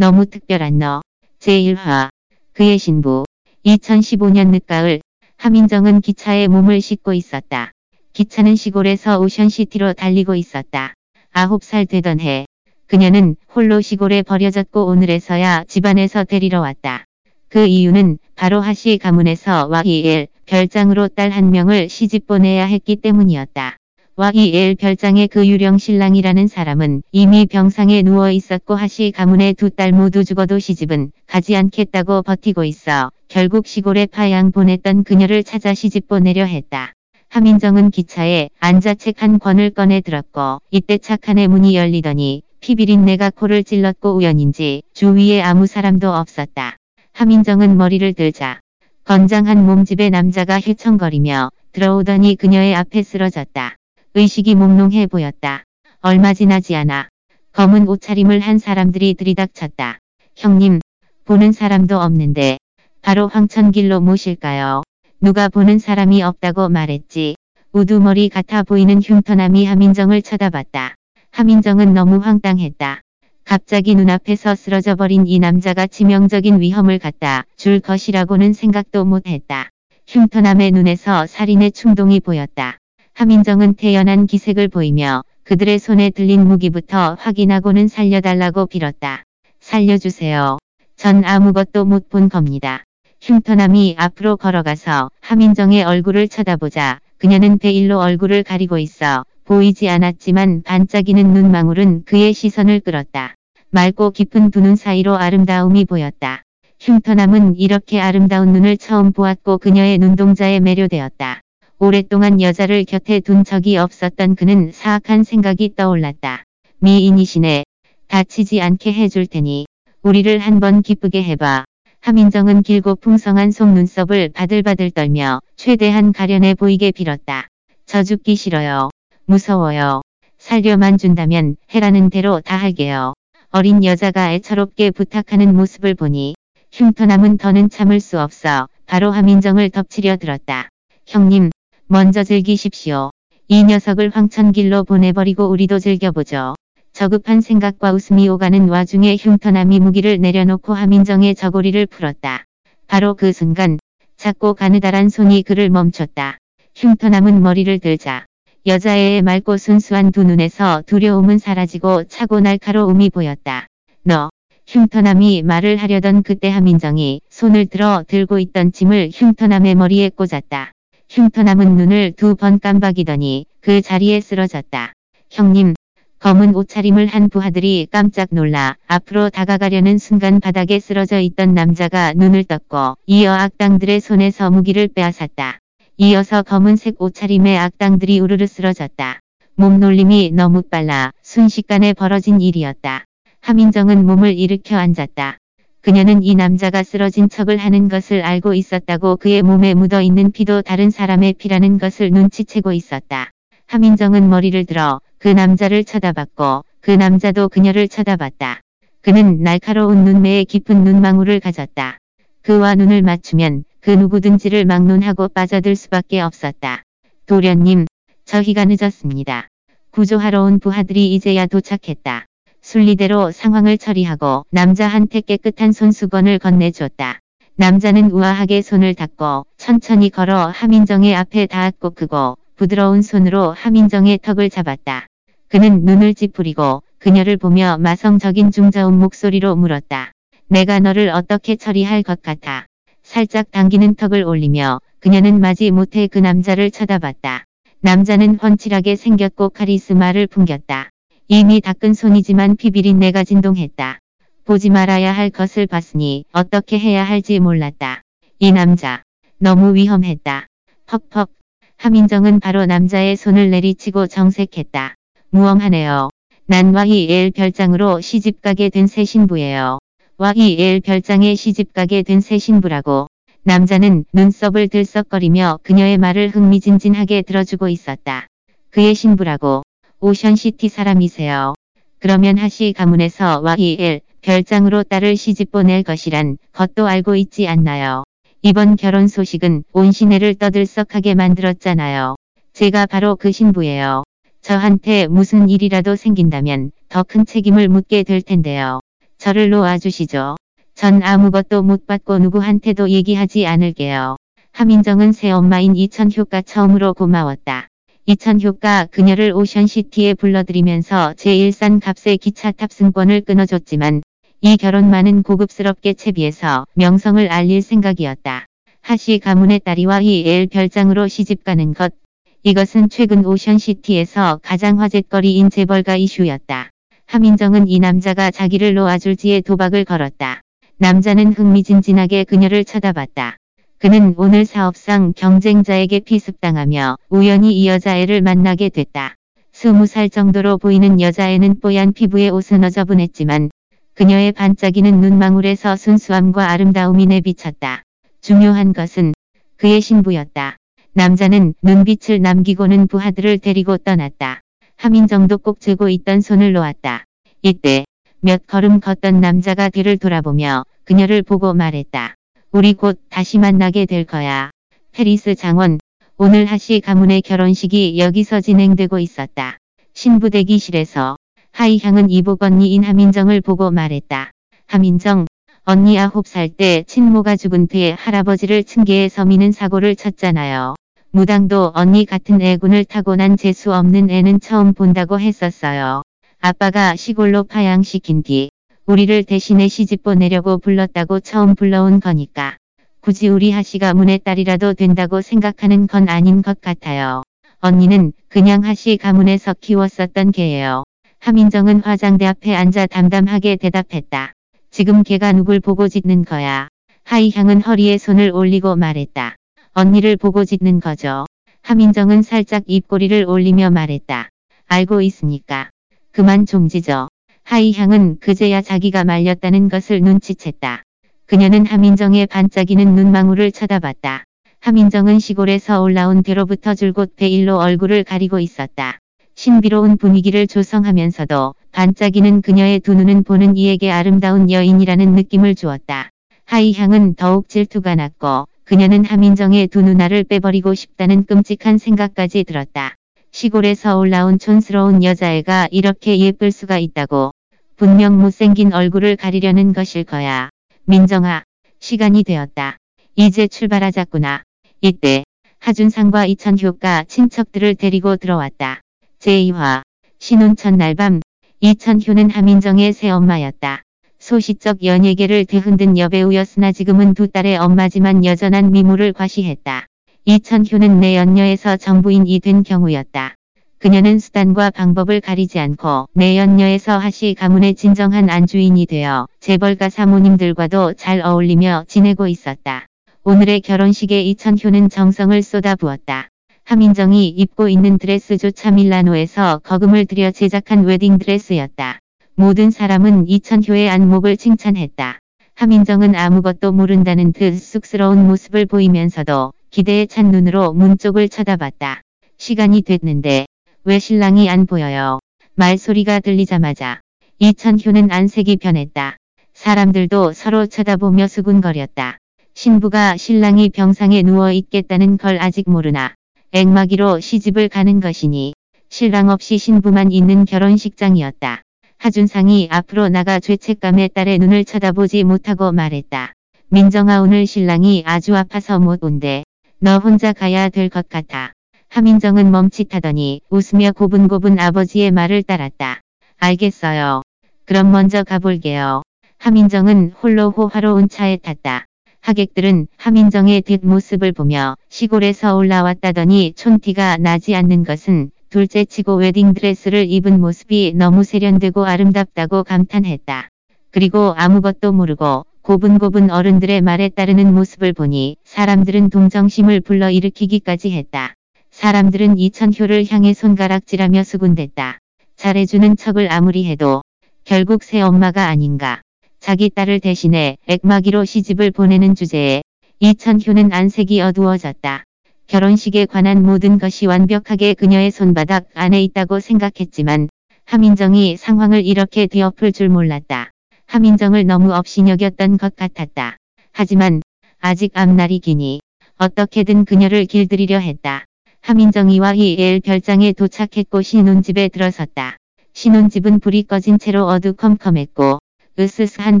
너무 특별한 너. 제1화. 그의 신부. 2015년 늦가을. 하민정은 기차에 몸을 싣고 있었다. 기차는 시골에서 오션시티로 달리고 있었다. 9살 되던 해. 그녀는 홀로 시골에 버려졌고 오늘에서야 집안에서 데리러 왔다. 그 이유는 바로 하시 가문에서 와이엘 별장으로 딸 한 명을 시집 보내야 했기 때문이었다. 와이엘 별장의 그 유령 신랑이라는 사람은 이미 병상에 누워 있었고 하시 가문의 두 딸 모두 죽어도 시집은 가지 않겠다고 버티고 있어 결국 시골에 파양 보냈던 그녀를 찾아 시집 보내려 했다. 하민정은 기차에 앉아 책 한 권을 꺼내 들었고 이때 착한의 문이 열리더니 피비린내가 코를 찔렀고 우연인지 주위에 아무 사람도 없었다. 하민정은 머리를 들자 건장한 몸집의 남자가 휘청거리며 들어오더니 그녀의 앞에 쓰러졌다. 의식이 몽롱해 보였다. 얼마 지나지 않아 검은 옷차림을 한 사람들이 들이닥쳤다. 형님, 보는 사람도 없는데 바로 황천길로 모실까요? 누가 보는 사람이 없다고 말했지. 우두머리 같아 보이는 흉터남이 하민정을 쳐다봤다. 하민정은 너무 황당했다. 갑자기 눈앞에서 쓰러져 버린 이 남자가 치명적인 위험을 갖다 줄 것이라고는 생각도 못했다. 흉터남의 눈에서 살인의 충동이 보였다. 하민정은 태연한 기색을 보이며 그들의 손에 들린 무기부터 확인하고는 살려달라고 빌었다. 살려주세요. 전 아무것도 못 본 겁니다. 흉터남이 앞으로 걸어가서 하민정의 얼굴을 쳐다보자 그녀는 베일로 얼굴을 가리고 있어 보이지 않았지만 반짝이는 눈망울은 그의 시선을 끌었다. 맑고 깊은 두 눈 사이로 아름다움이 보였다. 흉터남은 이렇게 아름다운 눈을 처음 보았고 그녀의 눈동자에 매료되었다. 오랫동안 여자를 곁에 둔 적이 없었던 그는 사악한 생각이 떠올랐다. 미인이시네. 다치지 않게 해줄 테니 우리를 한번 기쁘게 해봐. 하민정은 길고 풍성한 속눈썹을 바들바들 떨며 최대한 가련해 보이게 빌었다. 저 죽기 싫어요. 무서워요. 살려만 준다면 해라는 대로 다 할게요. 어린 여자가 애처롭게 부탁하는 모습을 보니 흉터남은 더는 참을 수 없어 바로 하민정을 덮치려 들었다. 형님, 먼저 즐기십시오. 이 녀석을 황천길로 보내버리고 우리도 즐겨보죠. 저급한 생각과 웃음이 오가는 와중에 흉터남이 무기를 내려놓고 하민정의 저고리를 풀었다. 바로 그 순간 작고 가느다란 손이 그를 멈췄다. 흉터남은 머리를 들자 여자애의 맑고 순수한 두 눈에서 두려움은 사라지고 차고 날카로움이 보였다. 너 흉터남이 말을 하려던 그때 하민정이 손을 들어 들고 있던 짐을 흉터남의 머리에 꽂았다. 흉터남은 눈을 두 번 깜박이더니 그 자리에 쓰러졌다. 형님, 검은 옷차림을 한 부하들이 깜짝 놀라 앞으로 다가가려는 순간 바닥에 쓰러져 있던 남자가 눈을 떴고 이어 악당들의 손에서 무기를 빼앗았다. 이어서 검은색 옷차림의 악당들이 우르르 쓰러졌다. 몸놀림이 너무 빨라 순식간에 벌어진 일이었다. 하민정은 몸을 일으켜 앉았다. 그녀는 이 남자가 쓰러진 척을 하는 것을 알고 있었다고 그의 몸에 묻어 있는 피도 다른 사람의 피라는 것을 눈치채고 있었다. 하민정은 머리를 들어 그 남자를 쳐다봤고 그 남자도 그녀를 쳐다봤다. 그는 날카로운 눈매에 깊은 눈망울을 가졌다. 그와 눈을 맞추면 그 누구든지를 막론하고 빠져들 수밖에 없었다. 도련님, 저희가 늦었습니다. 구조하러 온 부하들이 이제야 도착했다. 순리대로 상황을 처리하고 남자한테 깨끗한 손수건을 건네줬다. 남자는 우아하게 손을 닦고 천천히 걸어 하민정의 앞에 닿았고 크고 부드러운 손으로 하민정의 턱을 잡았다. 그는 눈을 찌푸리고 그녀를 보며 마성적인 중저음 목소리로 물었다. 내가 너를 어떻게 처리할 것 같아. 살짝 당기는 턱을 올리며 그녀는 마지 못해 그 남자를 쳐다봤다. 남자는 훤칠하게 생겼고 카리스마를 풍겼다. 이미 닦은 손이지만 피비린내가 진동했다. 보지 말아야 할 것을 봤으니 어떻게 해야 할지 몰랐다. 이 남자 너무 위험했다. 퍽퍽 하민정은 바로 남자의 손을 내리치고 정색했다. 무엄하네요. 난 와이엘 별장으로 시집가게 된 새 신부예요. 와이엘 별장에 시집가게 된 새 신부라고. 남자는 눈썹을 들썩거리며 그녀의 말을 흥미진진하게 들어주고 있었다. 그의 신부라고. 오션시티 사람이세요. 그러면 하시 가문에서 와이엘 별장으로 딸을 시집 보낼 것이란 것도 알고 있지 않나요? 이번 결혼 소식은 온 시내를 떠들썩하게 만들었잖아요. 제가 바로 그 신부예요. 저한테 무슨 일이라도 생긴다면 더 큰 책임을 묻게 될 텐데요. 저를 놓아주시죠. 전 아무것도 못 받고 누구한테도 얘기하지 않을게요. 하민정은 새 엄마인 이천효가 처음으로 고마웠다. 이천효가 그녀를 오션시티에 불러들이면서 제1산 값의 기차 탑승권을 끊어줬지만 이 결혼만은 고급스럽게 채비해서 명성을 알릴 생각이었다. 하시 가문의 딸이와 이엘 별장으로 시집가는 것. 이것은 최근 오션시티에서 가장 화제거리인 재벌가 이슈였다. 하민정은 이 남자가 자기를 놓아줄지에 도박을 걸었다. 남자는 흥미진진하게 그녀를 쳐다봤다. 그는 오늘 사업상 경쟁자에게 피습당하며 우연히 이 여자애를 만나게 됐다. 스무 살 정도로 보이는 여자애는 뽀얀 피부에 옷은 어저분했지만 그녀의 반짝이는 눈망울에서 순수함과 아름다움이 내비쳤다. 중요한 것은 그의 신부였다. 남자는 눈빛을 남기고는 부하들을 데리고 떠났다. 하민정도 꼭 쥐고 있던 손을 놓았다. 이때 몇 걸음 걷던 남자가 뒤를 돌아보며 그녀를 보고 말했다. 우리 곧 다시 만나게 될 거야. 페리스 장원. 오늘 하시 가문의 결혼식이 여기서 진행되고 있었다. 신부 대기실에서 하이향은 이복 언니 인 하민정을 보고 말했다. 하민정, 언니 아홉 살 때 친모가 죽은 뒤에 할아버지를 층계에서 미는 사고를 쳤잖아요. 무당도 언니 같은 액운을 타고난 재수 없는 애는 처음 본다고 했었어요. 아빠가 시골로 파양시킨 뒤 우리를 대신에 시집 보내려고 불렀다고 처음 불러온 거니까. 굳이 우리 하씨가 문의 딸이라도 된다고 생각하는 건 아닌 것 같아요. 언니는 그냥 하씨 가문에서 키웠었던 개예요. 하민정은 화장대 앞에 앉아 담담하게 대답했다. 지금 걔가 누굴 보고 짖는 거야. 하이향은 허리에 손을 올리고 말했다. 언니를 보고 짖는 거죠. 하민정은 살짝 입꼬리를 올리며 말했다. 알고 있으니까. 그만 좀 짖어. 하이향은 그제야 자기가 말렸다는 것을 눈치챘다. 그녀는 하민정의 반짝이는 눈망울을 쳐다봤다. 하민정은 시골에서 올라온 뒤로부터 줄곧 베일로 얼굴을 가리고 있었다. 신비로운 분위기를 조성하면서도 반짝이는 그녀의 두 눈은 보는 이에게 아름다운 여인이라는 느낌을 주었다. 하이향은 더욱 질투가 났고 그녀는 하민정의 두 누나를 빼버리고 싶다는 끔찍한 생각까지 들었다. 시골에서 올라온 촌스러운 여자애가 이렇게 예쁠 수가 있다고 분명 못생긴 얼굴을 가리려는 것일 거야. 민정아, 시간이 되었다. 이제 출발하자꾸나. 이때 하준상과 이천효가 친척들을 데리고 들어왔다. 제2화 신혼 첫날 밤 이천효는 하민정의 새엄마였다. 소시적 연예계를 뒤흔든 여배우였으나 지금은 두 딸의 엄마지만 여전한 미모를 과시했다. 이천효는 내 연녀에서 정부인이 된 경우였다. 그녀는 수단과 방법을 가리지 않고 내연녀에서 하시 가문의 진정한 안주인이 되어 재벌가 사모님들과도 잘 어울리며 지내고 있었다. 오늘의 결혼식에 이천효는 정성을 쏟아부었다. 하민정이 입고 있는 드레스조차 밀라노에서 거금을 들여 제작한 웨딩 드레스였다. 모든 사람은 이천효의 안목을 칭찬했다. 하민정은 아무것도 모른다는 듯 쑥스러운 모습을 보이면서도 기대에 찬 눈으로 문 쪽을 쳐다봤다. 시간이 됐는데 왜 신랑이 안 보여요? 말소리가 들리자마자 이천효는 안색이 변했다. 사람들도 서로 쳐다보며 수군거렸다. 신부가 신랑이 병상에 누워 있겠다는 걸 아직 모르나 앵마기로 시집을 가는 것이니 신랑 없이 신부만 있는 결혼식장이었다. 하준상이 앞으로 나가 죄책감에 딸의 눈을 쳐다보지 못하고 말했다. 민정아 오늘 신랑이 아주 아파서 못 온대. 너 혼자 가야 될 것 같아. 하민정은 멈칫하더니 웃으며 고분고분 아버지의 말을 따랐다. 알겠어요. 그럼 먼저 가볼게요. 하민정은 홀로 호화로운 차에 탔다. 하객들은 하민정의 뒷모습을 보며 시골에서 올라왔다더니 촌티가 나지 않는 것은 둘째 치고 웨딩드레스를 입은 모습이 너무 세련되고 아름답다고 감탄했다. 그리고 아무것도 모르고 고분고분 어른들의 말에 따르는 모습을 보니 사람들은 동정심을 불러일으키기까지 했다. 사람들은 이천효를 향해 손가락질하며 수군댔다. 잘해주는 척을 아무리 해도 결국 새 엄마가 아닌가. 자기 딸을 대신해 액마기로 시집을 보내는 주제에 이천효는 안색이 어두워졌다. 결혼식에 관한 모든 것이 완벽하게 그녀의 손바닥 안에 있다고 생각했지만 하민정이 상황을 이렇게 뒤엎을 줄 몰랐다. 하민정을 너무 업신여겼던 것 같았다. 하지만 아직 앞날이 기니 어떻게든 그녀를 길들이려 했다. 하민정이와 이엘 별장에 도착했고 신혼집에 들어섰다. 신혼집은 불이 꺼진 채로 어두컴컴했고 으스스한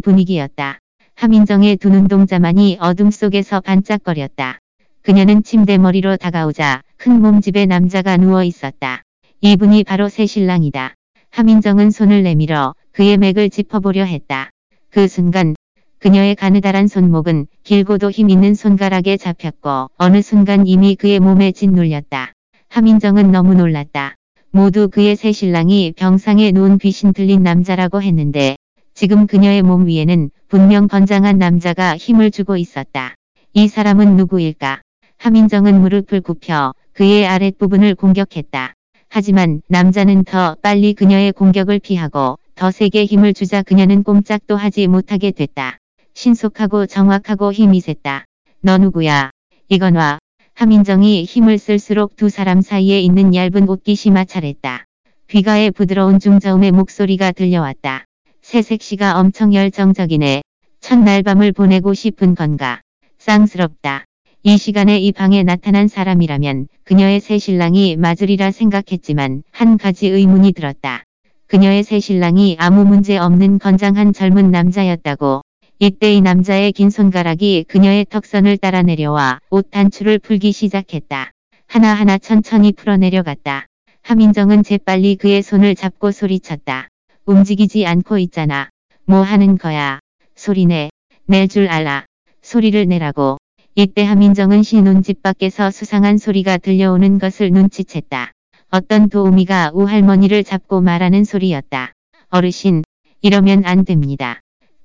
분위기였다. 하민정의 두 눈동자만이 어둠 속에서 반짝거렸다. 그녀는 침대 머리로 다가오자 큰 몸집의 남자가 누워 있었다. 이분이 바로 새 신랑이다. 하민정은 손을 내밀어 그의 맥을 짚어보려 했다. 그 순간 그녀의 가느다란 손목은 길고도 힘있는 손가락에 잡혔고 어느 순간 이미 그의 몸에 짓눌렸다. 하민정은 너무 놀랐다. 모두 그의 새 신랑이 병상에 누운 귀신 들린 남자라고 했는데 지금 그녀의 몸 위에는 분명 건장한 남자가 힘을 주고 있었다. 이 사람은 누구일까? 하민정은 무릎을 굽혀 그의 아랫부분을 공격했다. 하지만 남자는 더 빨리 그녀의 공격을 피하고 더 세게 힘을 주자 그녀는 꼼짝도 하지 못하게 됐다. 신속하고 정확하고 힘이 셌다. 너 누구야? 이건 와. 하민정이 힘을 쓸수록 두 사람 사이에 있는 얇은 옷깃이 마찰했다. 귀가에 부드러운 중저음의 목소리가 들려왔다. 새색시가 엄청 열정적이네. 첫날 밤을 보내고 싶은 건가. 쌍스럽다. 이 시간에 이 방에 나타난 사람이라면 그녀의 새 신랑이 맞으리라 생각했지만 한 가지 의문이 들었다. 그녀의 새 신랑이 아무 문제 없는 건장한 젊은 남자였다고. 이때 이 남자의 긴 손가락이 그녀의 턱선을 따라 내려와 옷 단추를 풀기 시작했다. 하나하나 천천히 풀어내려갔다. 하민정은 재빨리 그의 손을 잡고 소리쳤다. 움직이지 않고 있잖아. 뭐 하는 거야. 소리내. 낼 줄 알아. 소리를 내라고. 이때 하민정은 신혼집 밖에서 수상한 소리가 들려오는 것을 눈치챘다. 어떤 도우미가 우할머니를 잡고 말하는 소리였다. 어르신, 이러면 안 됩니다.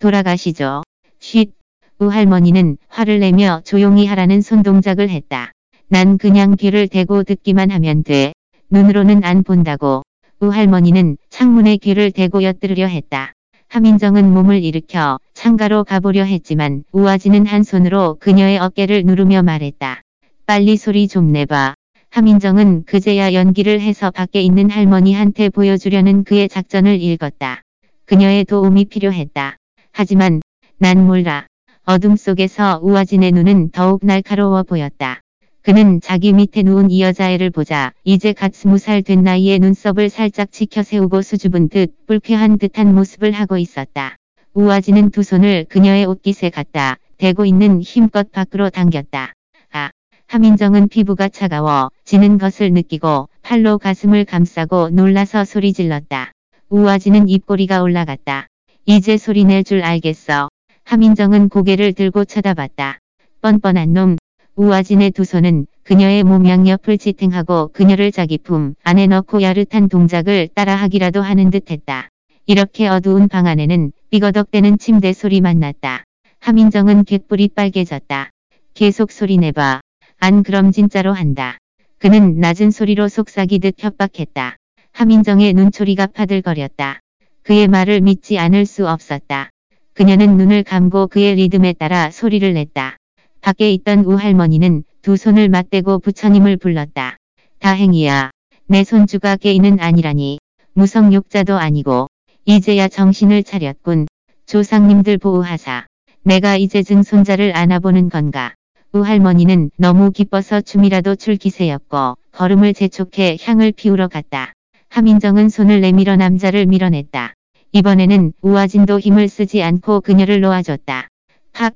돌아가시죠. 쉿. 우할머니는 화를 내며 조용히 하라는 손동작을 했다. 난 그냥 귀를 대고 듣기만 하면 돼. 눈으로는 안 본다고. 우할머니는 창문에 귀를 대고 엿들으려 했다. 하민정은 몸을 일으켜 창가로 가보려 했지만 우아지는 한 손으로 그녀의 어깨를 누르며 말했다. 빨리 소리 좀 내봐. 하민정은 그제야 연기를 해서 밖에 있는 할머니한테 보여주려는 그의 작전을 읽었다. 그녀의 도움이 필요했다. 하지만 난 몰라. 어둠 속에서 우아진의 눈은 더욱 날카로워 보였다. 그는 자기 밑에 누운 이 여자애를 보자 이제 갓 스무 살 된 나이에 눈썹을 살짝 치켜 세우고 수줍은 듯 불쾌한 듯한 모습을 하고 있었다. 우아지는 두 손을 그녀의 옷깃에 갖다 대고 있는 힘껏 밖으로 당겼다. 아, 하민정은 피부가 차가워 지는 것을 느끼고 팔로 가슴을 감싸고 놀라서 소리 질렀다. 우아지는 입꼬리가 올라갔다. 이제 소리 낼 줄 알겠어. 하민정은 고개를 들고 쳐다봤다. 뻔뻔한 놈. 우아진의 두 손은 그녀의 몸 양옆을 지탱하고 그녀를 자기 품 안에 넣고 야릇한 동작을 따라하기라도 하는 듯했다. 이렇게 어두운 방 안에는 삐거덕대는 침대 소리만 났다. 하민정은 갯불이 빨개졌다. 계속 소리 내봐. 안 그럼 진짜로 한다. 그는 낮은 소리로 속삭이듯 협박했다. 하민정의 눈초리가 파들거렸다. 그의 말을 믿지 않을 수 없었다. 그녀는 눈을 감고 그의 리듬에 따라 소리를 냈다. 밖에 있던 우할머니는 두 손을 맞대고 부처님을 불렀다. 다행이야. 내 손주가 깨이는 아니라니. 무성욕자도 아니고. 이제야 정신을 차렸군. 조상님들 보호하사. 내가 이제 증손자를 안아보는 건가. 우할머니는 너무 기뻐서 춤이라도 출 기세였고 걸음을 재촉해 향을 피우러 갔다. 하민정은 손을 내밀어 남자를 밀어냈다. 이번에는 우아진도 힘을 쓰지 않고 그녀를 놓아줬다. 팍!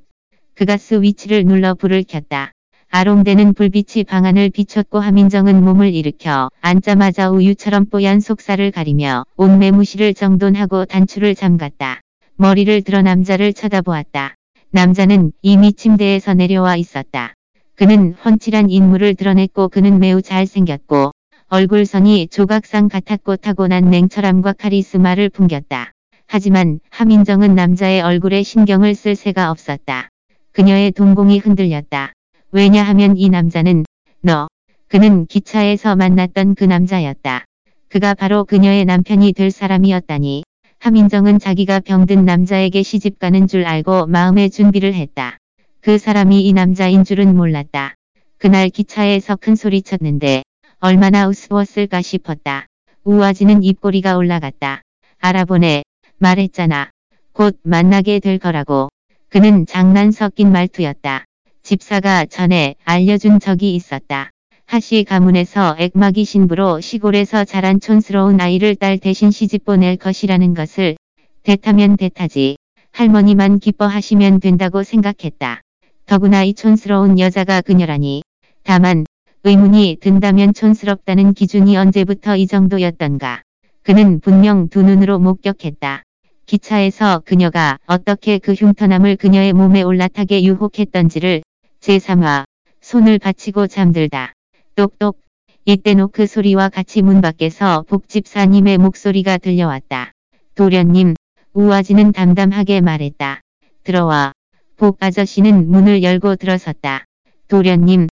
그 가스 위치를 눌러 불을 켰다. 아롱대는 불빛이 방안을 비췄고 하민정은 몸을 일으켜 앉자마자 우유처럼 뽀얀 속살을 가리며 온 매무시를 정돈하고 단추를 잠갔다. 머리를 들어 남자를 쳐다보았다. 남자는 이미 침대에서 내려와 있었다. 그는 훤칠한 인물을 드러냈고 그는 매우 잘생겼고 얼굴선이 조각상 같았고 타고난 냉철함과 카리스마를 풍겼다. 하지만 하민정은 남자의 얼굴에 신경을 쓸 새가 없었다. 그녀의 동공이 흔들렸다. 왜냐하면 이 남자는 너. 그는 기차에서 만났던 그 남자였다. 그가 바로 그녀의 남편이 될 사람이었다니. 하민정은 자기가 병든 남자에게 시집가는 줄 알고 마음의 준비를 했다. 그 사람이 이 남자인 줄은 몰랐다. 그날 기차에서 큰 소리 쳤는데 얼마나 우스웠을까 싶었다. 우아지는 입꼬리가 올라갔다. 알아보네. 말했잖아. 곧 만나게 될 거라고. 그는 장난 섞인 말투였다. 집사가 전에 알려준 적이 있었다. 하시 가문에서 액마기 신부로 시골에서 자란 촌스러운 아이를 딸 대신 시집 보낼 것이라는 것을 대타면 대타지. 할머니만 기뻐하시면 된다고 생각했다. 더구나 이 촌스러운 여자가 그녀라니. 다만 의문이 든다면 촌스럽다는 기준이 언제부터 이 정도였던가. 그는 분명 두 눈으로 목격했다. 기차에서 그녀가 어떻게 그 흉터남을 그녀의 몸에 올라타게 유혹했던지를 제3화 손을 받치고 잠들다. 똑똑 이때 노크 소리와 같이 문 밖에서 복집사님의 목소리가 들려왔다. 도련님 우아지는 담담하게 말했다. 들어와. 복 아저씨는 문을 열고 들어섰다. 도련님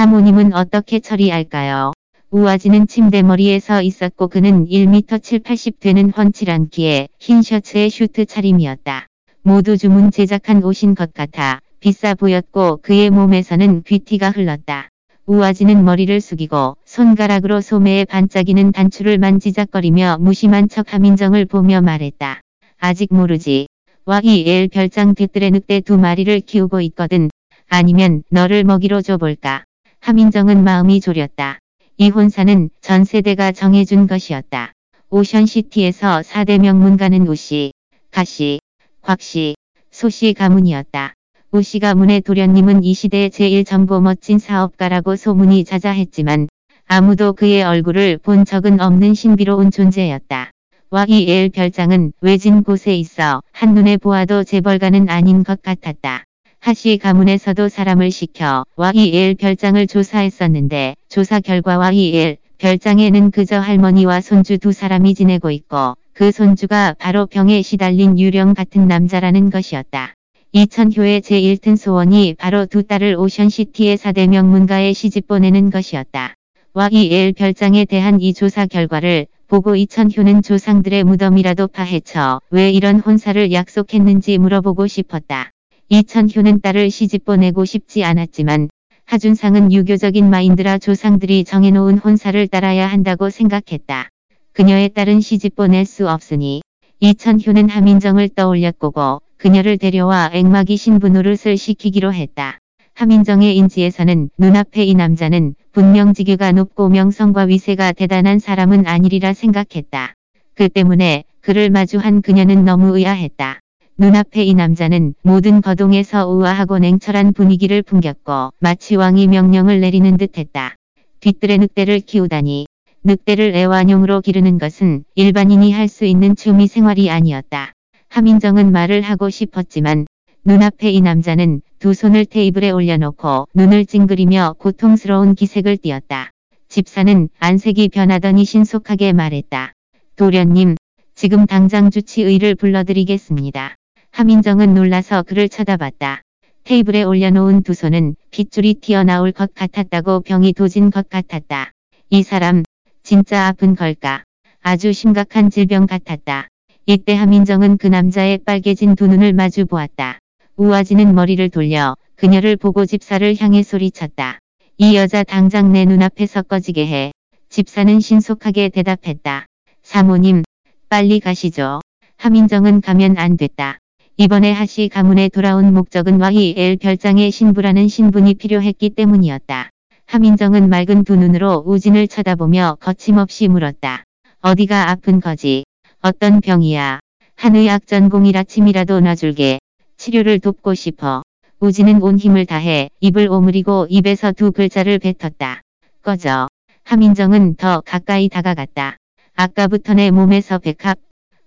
사모님은 어떻게 처리할까요? 우아지는 침대머리에 서 있었고 그는 1m 7, 80 되는 훤칠한 키에 흰 셔츠에 슈트 차림이었다. 모두 주문 제작한 옷인 것 같아 비싸 보였고 그의 몸에서는 귀티가 흘렀다. 우아지는 머리를 숙이고 손가락으로 소매에 반짝이는 단추를 만지작거리며 무심한 척 하민정을 보며 말했다. 아직 모르지. 와이엘 별장 뒤뜰에 늑대 두 마리를 키우고 있거든. 아니면 너를 먹이로 줘볼까. 하민정은 마음이 졸였다. 이 혼사는 전 세대가 정해준 것이었다. 오션시티에서 4대 명문가는 우씨, 가씨, 곽씨, 소씨 가문이었다. 우씨 가문의 도련님은 이 시대의 제1정보 멋진 사업가라고 소문이 자자했지만 아무도 그의 얼굴을 본 적은 없는 신비로운 존재였다. 와이엘 별장은 외진 곳에 있어 한눈에 보아도 재벌가는 아닌 것 같았다. 하시 가문에서도 사람을 시켜 와이엘 별장을 조사했었는데 조사 결과 와이엘 별장에는 그저 할머니와 손주 두 사람이 지내고 있고 그 손주가 바로 병에 시달린 유령 같은 남자라는 것이었다. 이천효의 제1튼 소원이 바로 두 딸을 오션시티의 4대 명문가에 시집 보내는 것이었다. 와이엘 별장에 대한 이 조사 결과를 보고 이천효는 조상들의 무덤이라도 파헤쳐 왜 이런 혼사를 약속했는지 물어보고 싶었다. 이천효는 딸을 시집 보내고 싶지 않았지만 하준상은 유교적인 마인드라 조상들이 정해놓은 혼사를 따라야 한다고 생각했다. 그녀의 딸은 시집 보낼 수 없으니 이천효는 하민정을 떠올렸고 그녀를 데려와 앵마기 신부 노릇을 시키기로 했다. 하민정의 인지에서는 눈앞에 이 남자는 분명 지교가 높고 명성과 위세가 대단한 사람은 아니리라 생각했다. 그 때문에 그를 마주한 그녀는 너무 의아했다. 눈앞에 이 남자는 모든 거동에서 우아하고 냉철한 분위기를 풍겼고 마치 왕이 명령을 내리는 듯했다. 뒷뜰에 늑대를 키우다니 늑대를 애완용으로 기르는 것은 일반인이 할 수 있는 취미 생활이 아니었다. 하민정은 말을 하고 싶었지만 눈앞에 이 남자는 두 손을 테이블에 올려놓고 눈을 찡그리며 고통스러운 기색을 띄었다. 집사는 안색이 변하더니 신속하게 말했다. 도련님, 지금 당장 주치의를 불러드리겠습니다. 하민정은 놀라서 그를 쳐다봤다. 테이블에 올려놓은 두 손은 핏줄이 튀어나올 것 같았다고 병이 도진 것 같았다. 이 사람 진짜 아픈 걸까? 아주 심각한 질병 같았다. 이때 하민정은 그 남자의 빨개진 두 눈을 마주 보았다. 우아지는 머리를 돌려 그녀를 보고 집사를 향해 소리쳤다. 이 여자 당장 내 눈앞에서 꺼지게 해. 집사는 신속하게 대답했다. 사모님, 빨리 가시죠. 하민정은 가면 안 됐다. 이번에 하시 가문에 돌아온 목적은 와이엘 별장의 신부라는 신분이 필요했기 때문이었다. 하민정은 맑은 두 눈으로 우진을 쳐다보며 거침없이 물었다. 어디가 아픈 거지? 어떤 병이야? 한의학 전공이라 침이라도 놔줄게. 치료를 돕고 싶어. 우진은 온 힘을 다해 입을 오므리고 입에서 두 글자를 뱉었다. 꺼져. 하민정은 더 가까이 다가갔다. 아까부터 내 몸에서 백합,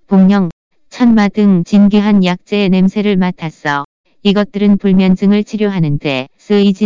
복령, 천마 등 진귀한 약재의 냄새를 맡았어. 이것들은 불면증을 치료하는데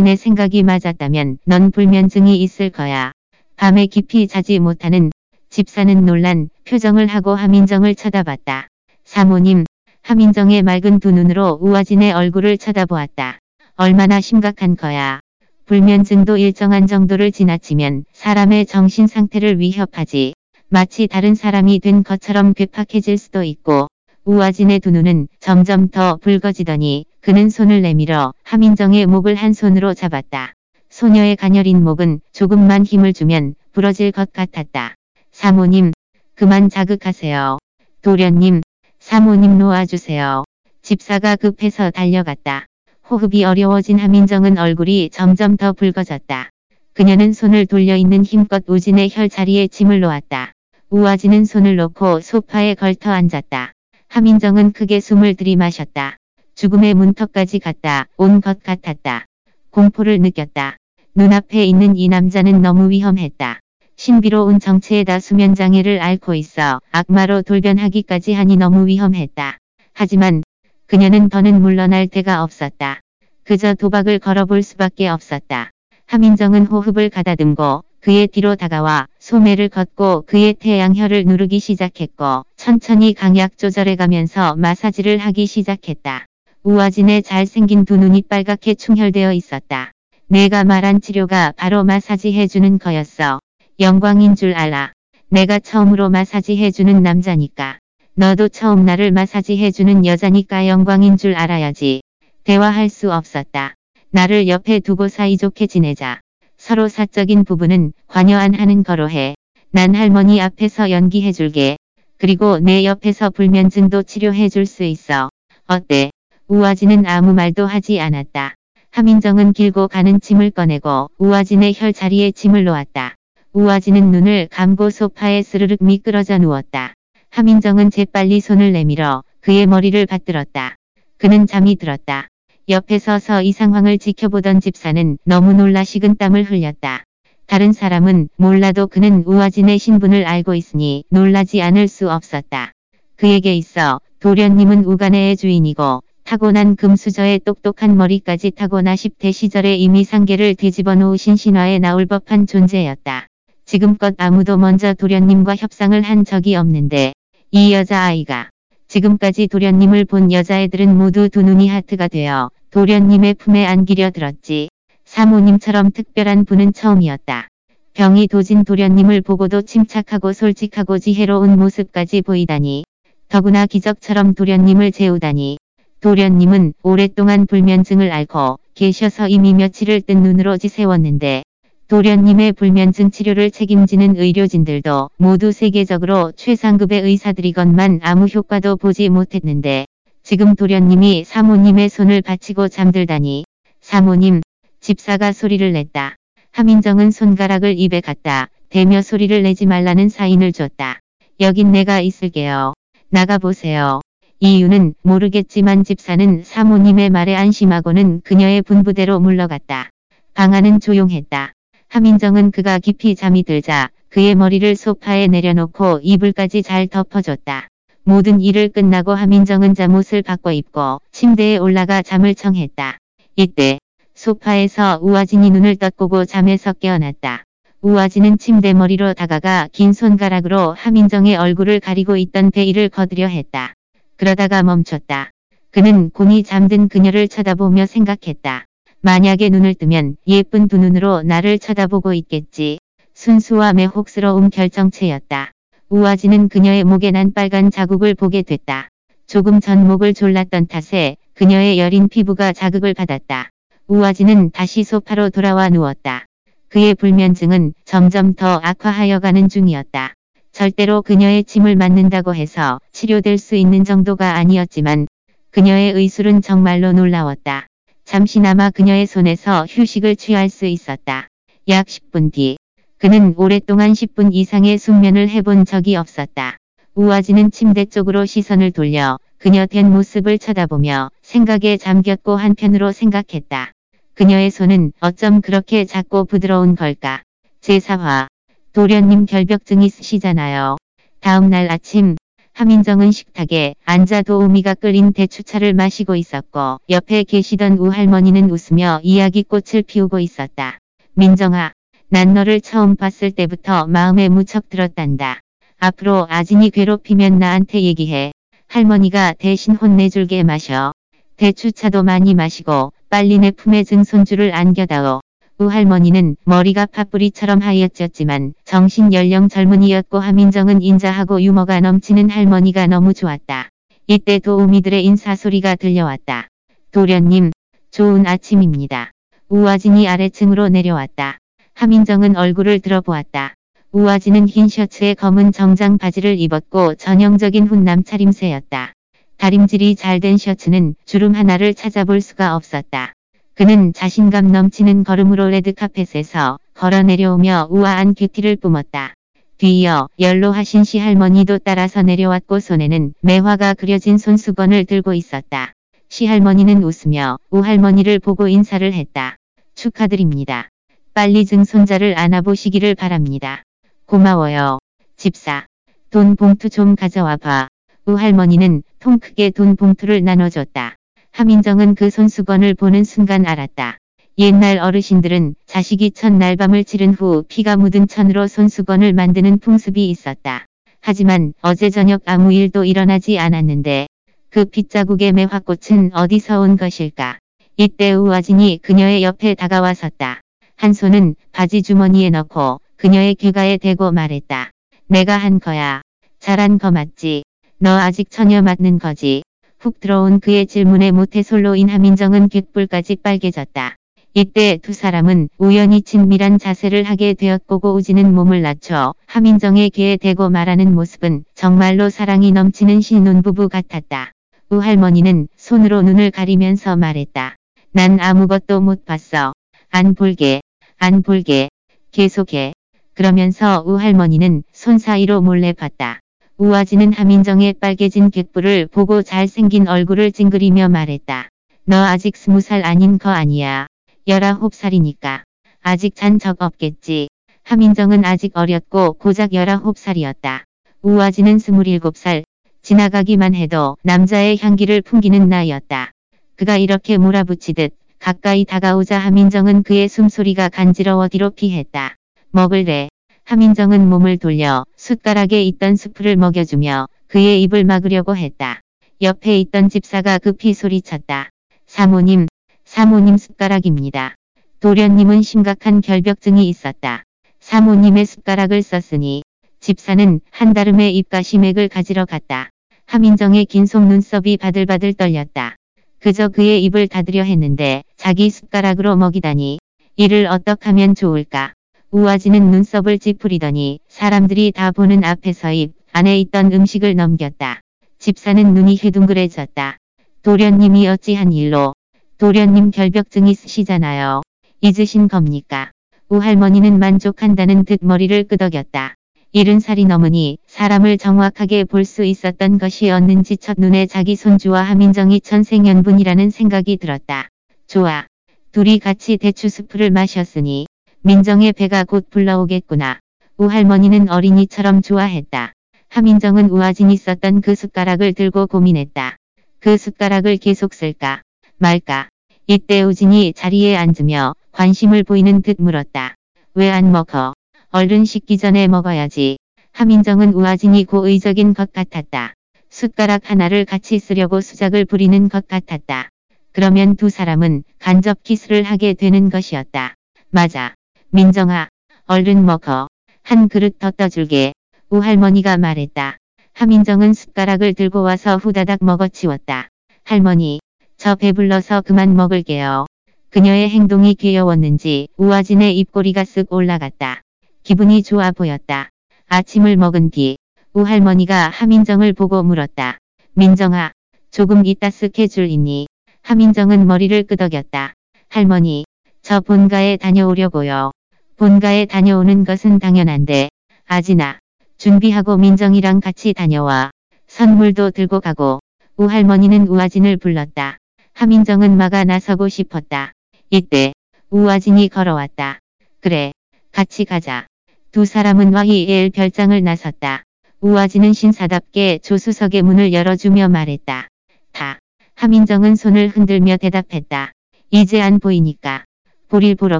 내 생각이 맞았다면 넌 불면증이 있을 거야. 밤에 깊이 자지 못하는 집사는 놀란 표정을 하고 하민정을 쳐다봤다. 사모님, 하민정의 맑은 두 눈으로 우아진의 얼굴을 쳐다보았다. 얼마나 심각한 거야. 불면증도 일정한 정도를 지나치면 사람의 정신 상태를 위협하지. 마치 다른 사람이 된 것처럼 괴팍해질 수도 있고 우아진의 두 눈은 점점 더 붉어지더니 그는 손을 내밀어 하민정의 목을 한 손으로 잡았다. 소녀의 가녀린 목은 조금만 힘을 주면 부러질 것 같았다. 사모님, 그만 자극하세요. 도련님, 사모님 놓아주세요. 집사가 급해서 달려갔다. 호흡이 어려워진 하민정은 얼굴이 점점 더 붉어졌다. 그녀는 손을 돌려 있는 힘껏 우진의 혈자리에 침을 놓았다. 우아지는 손을 놓고 소파에 걸터 앉았다. 하민정은 크게 숨을 들이마셨다. 죽음의 문턱까지 갔다. 온 것 같았다. 공포를 느꼈다. 눈앞에 있는 이 남자는 너무 위험했다. 신비로운 정체에다 수면장애를 앓고 있어 악마로 돌변하기까지 하니 너무 위험했다. 하지만 그녀는 더는 물러날 데가 없었다. 그저 도박을 걸어볼 수밖에 없었다. 하민정은 호흡을 가다듬고 그의 뒤로 다가와 소매를 걷고 그의 태양혈을 누르기 시작했고 천천히 강약 조절해가면서 마사지를 하기 시작했다. 우아진의 잘생긴 두 눈이 빨갛게 충혈되어 있었다. 내가 말한 치료가 바로 마사지 해주는 거였어. 영광인 줄 알아. 내가 처음으로 마사지 해주는 남자니까. 너도 처음 나를 마사지 해주는 여자니까 영광인 줄 알아야지. 대화할 수 없었다. 나를 옆에 두고 사이좋게 지내자. 서로 사적인 부분은 관여 안 하는 거로 해. 난 할머니 앞에서 연기해줄게. 그리고 내 옆에서 불면증도 치료해줄 수 있어. 어때? 우아진은 아무 말도 하지 않았다. 하민정은 길고 가는 침을 꺼내고 우아진의 혈 자리에 침을 놓았다. 우아진은 눈을 감고 소파에 스르륵 미끄러져 누웠다. 하민정은 재빨리 손을 내밀어 그의 머리를 받들었다. 그는 잠이 들었다. 옆에 서 서 이 상황을 지켜보던 집사는 너무 놀라 식은 땀을 흘렸다. 다른 사람은 몰라도 그는 우아진의 신분을 알고 있으니 놀라지 않을 수 없었다. 그에게 있어 도련님은 우간의 주인이고 타고난 금수저의 똑똑한 머리까지 타고나 10대 시절에 이미 상계를 뒤집어 놓으신 신화에 나올 법한 존재였다. 지금껏 아무도 먼저 도련님과 협상을 한 적이 없는데 이 여자아이가 지금까지 도련님을 본 여자애들은 모두 두 눈이 하트가 되어 도련님의 품에 안기려 들었지. 사모님처럼 특별한 분은 처음이었다. 병이 도진 도련님을 보고도 침착하고 솔직하고 지혜로운 모습까지 보이다니. 더구나 기적처럼 도련님을 재우다니. 도련님은 오랫동안 불면증을 앓고 계셔서 이미 며칠을 뜬 눈으로 지새웠는데 도련님의 불면증 치료를 책임지는 의료진들도 모두 세계적으로 최상급의 의사들이건만 아무 효과도 보지 못했는데 지금 도련님이 사모님의 손을 받치고 잠들다니 사모님 집사가 소리를 냈다. 하민정은 손가락을 입에 갖다 대며 소리를 내지 말라는 사인을 줬다. 여긴 내가 있을게요. 나가보세요. 이유는 모르겠지만 집사는 사모님의 말에 안심하고는 그녀의 분부대로 물러갔다. 방 안은 조용했다. 하민정은 그가 깊이 잠이 들자 그의 머리를 소파에 내려놓고 이불까지 잘 덮어줬다. 모든 일을 끝나고 하민정은 잠옷을 바꿔 입고 침대에 올라가 잠을 청했다. 이때 소파에서 우아진이 눈을 떴고 잠에서 깨어났다. 우아진은 침대 머리로 다가가 긴 손가락으로 하민정의 얼굴을 가리고 있던 베일을 거두려 했다. 그러다가 멈췄다. 그는 곤히 잠든 그녀를 쳐다보며 생각했다. 만약에 눈을 뜨면 예쁜 두 눈으로 나를 쳐다보고 있겠지. 순수와 매혹스러운 결정체였다. 우아지는 그녀의 목에 난 빨간 자국을 보게 됐다. 조금 전 목을 졸랐던 탓에 그녀의 여린 피부가 자극을 받았다. 우아지는 다시 소파로 돌아와 누웠다. 그의 불면증은 점점 더 악화하여 가는 중이었다. 절대로 그녀의 침을 맞는다고 해서 치료될 수 있는 정도가 아니었지만 그녀의 의술은 정말로 놀라웠다. 잠시나마 그녀의 손에서 휴식을 취할 수 있었다. 약 10분 뒤 그는 오랫동안 10분 이상의 숙면을 해본 적이 없었다. 우아지는 침대 쪽으로 시선을 돌려 그녀 된 모습을 쳐다보며 생각에 잠겼고 한편으로 생각했다. 그녀의 손은 어쩜 그렇게 작고 부드러운 걸까? 제4화 도련님 결벽증 있으시잖아요. 다음 날 아침 하민정은 식탁에 앉아 도우미가 끓인 대추차를 마시고 있었고 옆에 계시던 우할머니는 웃으며 이야기꽃을 피우고 있었다. 민정아, 난 너를 처음 봤을 때부터 마음에 무척 들었단다. 앞으로 아진이 괴롭히면 나한테 얘기해. 할머니가 대신 혼내줄게 마셔. 대추차도 많이 마시고 빨리 내 품에 증손주를 안겨다오. 우할머니는 머리가 팥뿌리처럼 하였졌지만 정신 연령 젊은이였고 하민정은 인자하고 유머가 넘치는 할머니가 너무 좋았다. 이때 도우미들의 인사소리가 들려왔다. 도련님, 좋은 아침입니다. 우아진이 아래층으로 내려왔다. 하민정은 얼굴을 들어보았다. 우아진은 흰 셔츠에 검은 정장 바지를 입었고 전형적인 훈남 차림새였다. 다림질이 잘 된 셔츠는 주름 하나를 찾아볼 수가 없었다. 그는 자신감 넘치는 걸음으로 레드카펫에서 걸어 내려오며 우아한 큐티를 뿜었다. 뒤이어 연로하신 시할머니도 따라서 내려왔고 손에는 매화가 그려진 손수건을 들고 있었다. 시할머니는 웃으며 우할머니를 보고 인사를 했다. 축하드립니다. 빨리 증손자를 안아보시기를 바랍니다. 고마워요. 집사. 돈 봉투 좀 가져와 봐. 우할머니는 통 크게 돈 봉투를 나눠줬다. 하민정은 그 손수건을 보는 순간 알았다. 옛날 어르신들은 자식이 첫날 밤을 치른 후 피가 묻은 천으로 손수건을 만드는 풍습이 있었다. 하지만 어제 저녁 아무 일도 일어나지 않았는데 그 빗자국의 매화꽃은 어디서 온 것일까? 이때 우아진이 그녀의 옆에 다가와 섰다. 한 손은 바지 주머니에 넣고 그녀의 귓가에 대고 말했다. 내가 한 거야. 잘한 거 맞지? 너 아직 처녀 맞는 거지? 훅 들어온 그의 질문에 모태솔로인 하민정은 귓불까지 빨개졌다. 이때 두 사람은 우연히 친밀한 자세를 하게 되었고 우지는 몸을 낮춰 하민정의 귀에 대고 말하는 모습은 정말로 사랑이 넘치는 신혼부부 같았다. 우할머니는 손으로 눈을 가리면서 말했다. 난 아무것도 못 봤어. 안 볼게. 안 볼게. 계속해. 그러면서 우할머니는 손 사이로 몰래 봤다. 우아지는 하민정의 빨개진 귓불을 보고 잘생긴 얼굴을 찡그리며 말했다. 너 아직 스무 살 아닌 거 아니야. 열아홉 살이니까. 아직 잔 적 없겠지. 하민정은 아직 어렸고 고작 열아홉 살이었다. 우아지는 스물일곱 살. 지나가기만 해도 남자의 향기를 풍기는 나이였다. 그가 이렇게 몰아붙이듯 가까이 다가오자 하민정은 그의 숨소리가 간지러워 뒤로 피했다. 먹을래. 하민정은 몸을 돌려 숟가락에 있던 수프를 먹여주며 그의 입을 막으려고 했다. 옆에 있던 집사가 급히 소리쳤다. 사모님, 사모님 숟가락입니다. 도련님은 심각한 결벽증이 있었다. 사모님의 숟가락을 썼으니 집사는 한다름에 입가심액을 가지러 갔다. 하민정의 긴 속 눈썹이 바들바들 떨렸다. 그저 그의 입을 닫으려 했는데 자기 숟가락으로 먹이다니 이를 어떡 하면 좋을까. 우아지는 눈썹을 찌푸리더니 사람들이 다 보는 앞에서 입 안에 있던 음식을 넘겼다. 집사는 눈이 해둥그레졌다. 도련님이 어찌한 일로 도련님 결벽증 있으시잖아요. 잊으신 겁니까? 우할머니는 만족한다는 듯 머리를 끄덕였다. 일흔 살이 넘으니 사람을 정확하게 볼 수 있었던 것이 었는지 첫눈에 자기 손주와 하민정이 천생연분이라는 생각이 들었다. 좋아. 둘이 같이 대추 스프를 마셨으니 민정의 배가 곧 불러오겠구나. 우할머니는 어린이처럼 좋아했다. 하민정은 우아진이 썼던 그 숟가락을 들고 고민했다. 그 숟가락을 계속 쓸까 말까. 이때 우진이 자리에 앉으며 관심을 보이는 듯 물었다. 왜 안 먹어? 얼른 식기 전에 먹어야지. 하민정은 우아진이 고의적인 것 같았다. 숟가락 하나를 같이 쓰려고 수작을 부리는 것 같았다. 그러면 두 사람은 간접 키스를 하게 되는 것이었다. 맞아. 민정아, 얼른 먹어. 한 그릇 더 떠줄게. 우할머니가 말했다. 하민정은 숟가락을 들고 와서 후다닥 먹어치웠다. 할머니, 저 배불러서 그만 먹을게요. 그녀의 행동이 귀여웠는지 우아진의 입꼬리가 쓱 올라갔다. 기분이 좋아 보였다. 아침을 먹은 뒤 우할머니가 하민정을 보고 물었다. 민정아, 조금 이따 쓱 해줄 있니? 하민정은 머리를 끄덕였다. 할머니, 저 본가에 다녀오려고요. 본가에 다녀오는 것은 당연한데 아지나 준비하고 민정이랑 같이 다녀와. 선물도 들고 가고 우할머니는 우아진을 불렀다. 하민정은 막아 나서고 싶었다. 이때 우아진이 걸어왔다. 그래 같이 가자. 두 사람은 와이엘 별장을 나섰다. 우아진은 신사답게 조수석의 문을 열어주며 말했다. 다. 하민정은 손을 흔들며 대답했다. 이제 안 보이니까. 볼일 보러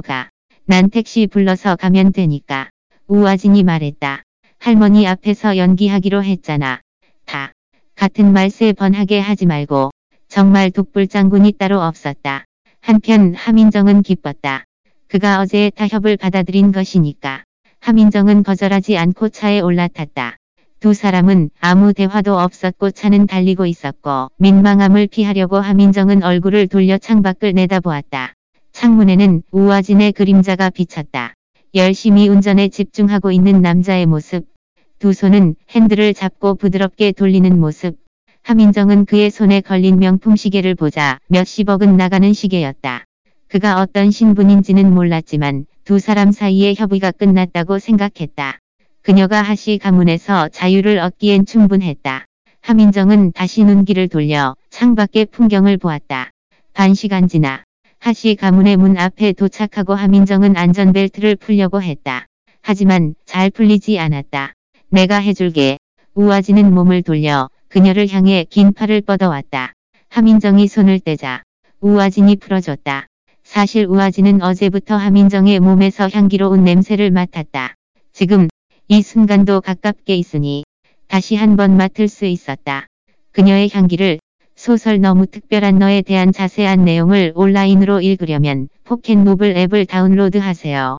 가. 난 택시 불러서 가면 되니까. 우아진이 말했다. 할머니 앞에서 연기하기로 했잖아. 다. 같은 말 세 번 하게 하지 말고. 정말 독불장군이 따로 없었다. 한편 하민정은 기뻤다. 그가 어제의 타협을 받아들인 것이니까. 하민정은 거절하지 않고 차에 올라탔다. 두 사람은 아무 대화도 없었고 차는 달리고 있었고 민망함을 피하려고 하민정은 얼굴을 돌려 창밖을 내다보았다. 창문에는 우아진의 그림자가 비쳤다. 열심히 운전에 집중하고 있는 남자의 모습. 두 손은 핸들을 잡고 부드럽게 돌리는 모습. 하민정은 그의 손에 걸린 명품 시계를 보자 몇십억은 나가는 시계였다. 그가 어떤 신분인지는 몰랐지만 두 사람 사이의 협의가 끝났다고 생각했다. 그녀가 하시 가문에서 자유를 얻기엔 충분했다. 하민정은 다시 눈길을 돌려 창밖의 풍경을 보았다. 반 시간 지나 하시 가문의 문 앞에 도착하고 하민정은 안전벨트를 풀려고 했다. 하지만 잘 풀리지 않았다. 내가 해줄게. 우아지는 몸을 돌려 그녀를 향해 긴 팔을 뻗어왔다. 하민정이 손을 떼자 우아진이 풀어줬다. 사실 우아진은 어제부터 하민정의 몸에서 향기로운 냄새를 맡았다. 지금 이 순간도 가깝게 있으니 다시 한 번 맡을 수 있었다. 그녀의 향기를 소설 너무 특별한 너에 대한 자세한 내용을 온라인으로 읽으려면 포켓노블 앱을 다운로드하세요.